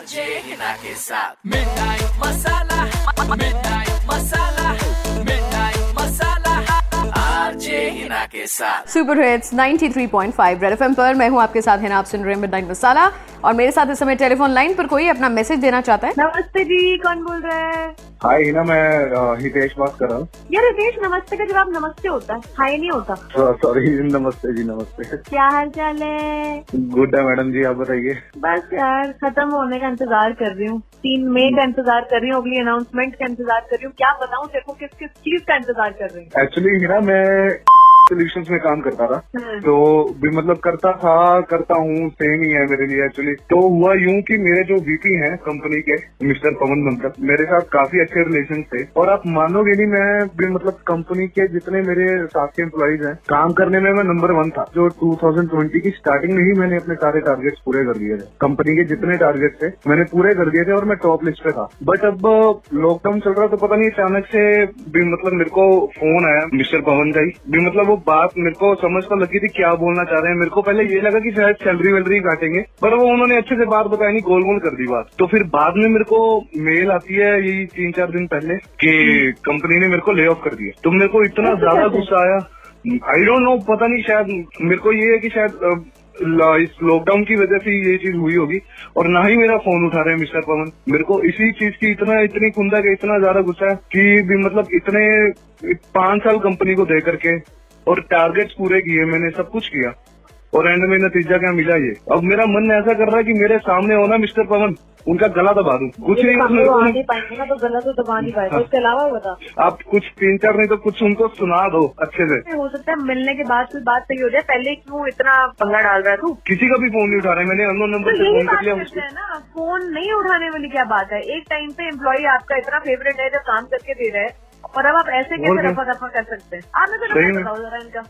RJ Hina के साथ midnight masala midnight masala midnight masala RJ Hina के साथ सुपर हिट्स 93.5 रेड एफएम पर मैं हूँ आपके साथ है ना आप सुन रहे हैं मिडनाइट मसाला और मेरे साथ इस समय टेलीफोन लाइन पर कोई अपना मैसेज देना चाहता है? नमस्ते जी कौन बोल रहा है? हाय हिना मैं हितेश बात कर रहा हूँ। यार हितेश नमस्ते का जवाब नमस्ते होता है। हाय नहीं होता। सॉरी नमस्ते जी नमस्ते। क्या हाल चाल है? गुड है मैडम जी आप बताइए। बस यार खत्म होने का इंतज़ार कर रही हूँ। तीन मई का इंतज़ार कर रही हूँ अगली अनाउंसमेंट का इंतज़ार कर रही हूँ। क्या बताऊँ देखो किस किस चीज़ का इंतज़ार कर रही हूँ। एक्चुअली हिना मैं सोल्यूशन में काम करता था। हम्म। तो भी मतलब करता था करता हूँ सेम ही है मेरे लिए एक्चुअली तो हुआ यूँ कि मेरे जो वीपी हैं कंपनी के मिस्टर पवन बंसल मेरे साथ काफ़ी अच्छे रिलेशन थे। और आप मानोगे नहीं मैं भी मतलब कंपनी के जितने मेरे साथ के एम्प्लॉइज हैं काम करने में मैं नंबर वन था। जो 2020 की स्टार्टिंग में ही मैंने अपने सारे टारगेट्स पूरे कर दिए थे। कंपनी के जितने टारगेट थे मैंने पूरे कर दिए थे और मैं टॉप लिस्ट पे था। बट अब लॉकडाउन चल रहा तो पता नहीं अचानक से भी मतलब मेरे को फ़ोन आया मिस्टर पवन का ही भी मतलब वो बात मेरे को समझ तो लगी थी क्या बोलना चाह रहे हैं। मेरे को पहले ये लगा कि शायद सैलरी वैलरी काटेंगे पर वो उन्होंने अच्छे से बात बताई नहीं गोल गोल कर दी बात। तो फिर बाद में मेरे को मेल आती है यही तीन चार दिन पहले कि कंपनी ने मेरे को ले ऑफ़ कर दिया। तो मेरे को इतना ज़्यादा गुस्सा आया। आई डोंट नो पता नहीं शायद मेरे को ये है कि शायद इस लॉकडाउन की वजह से ये चीज़ हुई होगी और ना ही मेरा फ़ोन उठा रहे हैं मिस्टर पवन। मेरे को इसी चीज़ की इतना इतनी कुंदा के इतना ज़्यादा गुस्सा है कि भी मतलब इतने पाँच साल कंपनी को दे करके और टारगेट्स पूरे किए मैंने सब कुछ किया। और एंड में नतीजा क्या मिला ये? अब मेरा मन ऐसा कर रहा है कि मेरे सामने हो ना मिस्टर पवन उनका गला दबा दूँ। कुछ नहीं पाएँगे ना तो गलत तो दबा नहीं पाएगा। उसके अलावा बता आप कुछ तीन चार नहीं तो कुछ उनको सुना दो अच्छे से। हो सकता है मिलने के बाद फिर बात सही हो जाए। पहले क्यों इतना पंगा डाल रहा है तू? किसी का भी फ़ोन नहीं उठा रहे मैंने अननोन तो नंबर से फ़ोन कर लिया ना फ़ोन नहीं उठाने वाली क्या बात है? एक टाइम पे एम्प्लॉय आपका इतना फेवरेट है जो काम करके दे रहा है और अब आप ऐसे कैसे रफा दफ़ा कर सकते हैं? आप मेरे को बताओ जरा इनका।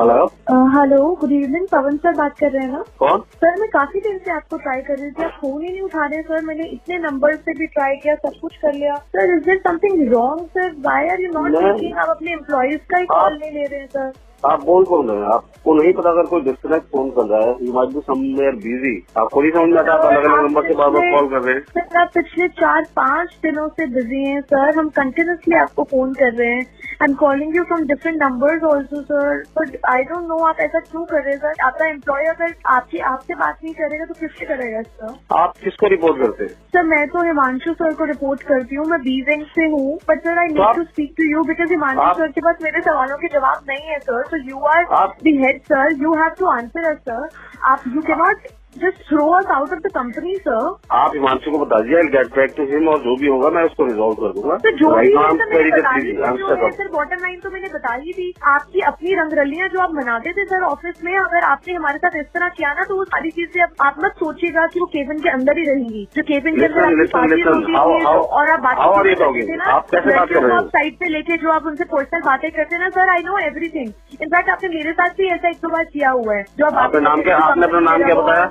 Hello hello good evening Pawan sir बात कर रहे हैं ना? कौन? सर मैं काफ़ी दिन से आपको ट्राई कर रही थी आप फ़ोन ही नहीं उठा रहे सर मैंने इतने नंबर से भी ट्राई किया सब कुछ कर लिया। Sir is there something wrong sir why are you not. Taking आप अपने एम्प्लॉयज़ का ही कॉल नहीं ले रहे हैं सर आप बोल कौन रहे हैं? आपको नहीं पता अगर कोई डिस्कनेक्ट फ़ोन कर रहा है you might be somewhere busy आपको नहीं समझ में आता आप अलग अलग नंबर से बार बार कॉल कर रहे हैं। सर आप पिछले चार पाँच दिनों से बिज़ी हैं सर हम कंटिन्यूसली आपको फ़ोन कर रहे हैं। I am calling you from different numbers also sir but I don't know आप ऐसा क्यों कर रहे हैं सर आपका एम्प्लॉय अगर आपकी आपसे बात नहीं करेगा तो किससे करेगा सर आप किसको रिपोर्ट करते हैं? सर मैं तो हिमांशु सर को रिपोर्ट करती हूँ मैं बी बीजेंग से हूँ but sir I need to speak to you because Himanshu sir के पास मेरे सवालों के जवाब नहीं है sir so you are the head sir you have to answer us sir आप you can not just throw us out of the company sir आप हिमांशु को बता दीजिए गेट बैक टू हिम और जो भी होगा मैं उसको रिजॉल्व कर दूँगा। तो जो भी सर बॉटम लाइन तो मैंने बता ही थी। आपकी अपनी रंगरलियाँ जो आप मनाते थे सर ऑफ़िस में अगर आपने हमारे साथ इस तरह किया ना तो वो सारी चीज़ें अब आप मत सोचिएगा कि वो केबिन के अंदर ही रहेंगी। जो केबिन के अंदर और आप बात साइड पे लेके जो आप उनसे पर्सनल बातें करते ना sir I know everything in fact आपने मेरे साथ भी ऐसा एक दो बार किया हुआ है जो आप आपने नाम क्या- आपने अपना नाम क्या बताया?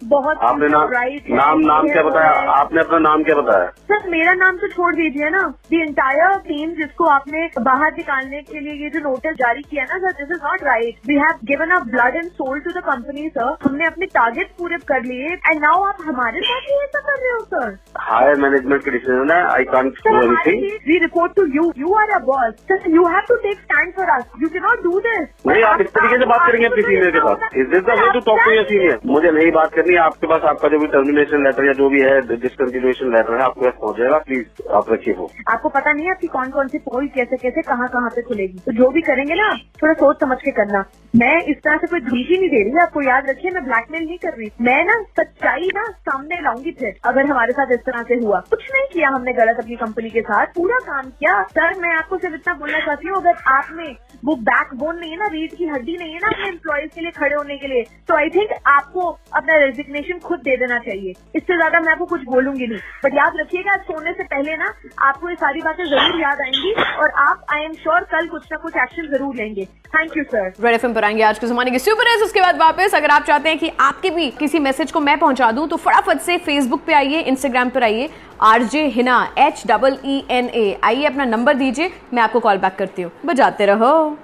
बहुत आपने नाम राइट नाम नाम क्या बताया? आपने अपना नाम क्या बताया? सर मेरा नाम तो छोड़ दीजिए ना। दी इंटायर टीम जिसको आपने बाहर निकालने के लिए ये जो नोटिस जारी किया ना sir this is not right we have given a blood and soul to the company sir हमने अपने टारगेट पूरे कर लिए। एंड नाउ आप हमारे साथ ही ऐसा कर रहे हो सर हायर मैनेजमेंट का डिसीज़न है I anything we report to you you are a boss sir you have to take stand for us you can not do this नहीं आप इस तरीके से बात करेंगे अपने सीनियर के साथ। Is this the way to talk to your senior मुझे नहीं बात करनी है आपके पास आपका जो भी टर्मिनेशन लेटर या जो भी है डिसकंटिन्यूएशन लेटर है, आपके पास पहुँच जाएगा प्लीज़ आप रखिए वो। आपको पता नहीं है आपकी कौन कौन सी पोल कैसे कैसे, कहाँ कहाँ पे खुलेगी। तो जो भी करेंगे ना, थोड़ा सोच समझ के करना। मैं इस तरह से कोई धमकी नहीं दे रही आपको याद रखिए, मैं ब्लैकमेल नहीं कर रही। मैं ना सच्चाई ना सामने लाऊँगी फिर, अगर हमारे साथ इस तरह से हुआ। कुछ नहीं किया हमने गलत अपनी कंपनी के साथ, पूरा काम किया। सर, मैं आपको सिर्फ़ इतना बोलना चाहती हूँ, अगर आप में वो बैकबोन नहीं है ना, रीढ़ की हड्डी नहीं है ना अपने एम्प्लॉयज़ के लिए खड़े होने के लिए तो आई थिंक आपको अपना रेजिग्नेशन खुद दे देना चाहिए। इससे ज़्यादा मैं आपको कुछ बोलूँगी नहीं। बट याद रखिएगा सोने से पहले ना, आपको ये सारी बातें ज़रूर याद आएँगी और आप आई एम श्योर कल कुछ ना कुछ एक्शन ज़रूर लेंगे। Thank you sir Red F पर आएँगे आज के जमाने के सुपर हिट्स उसके बाद वापस, अगर आप चाहते हैं कि आपके भी किसी मैसेज को मैं पहुँचा दूँ तो फटाफट से फेसबुक पे आइए इंस्टाग्राम पर आइए RJ Hina H double E N A आइए अपना नंबर दीजिए, मैं आपको कॉल बैक करती हूँ। बजाते रहो।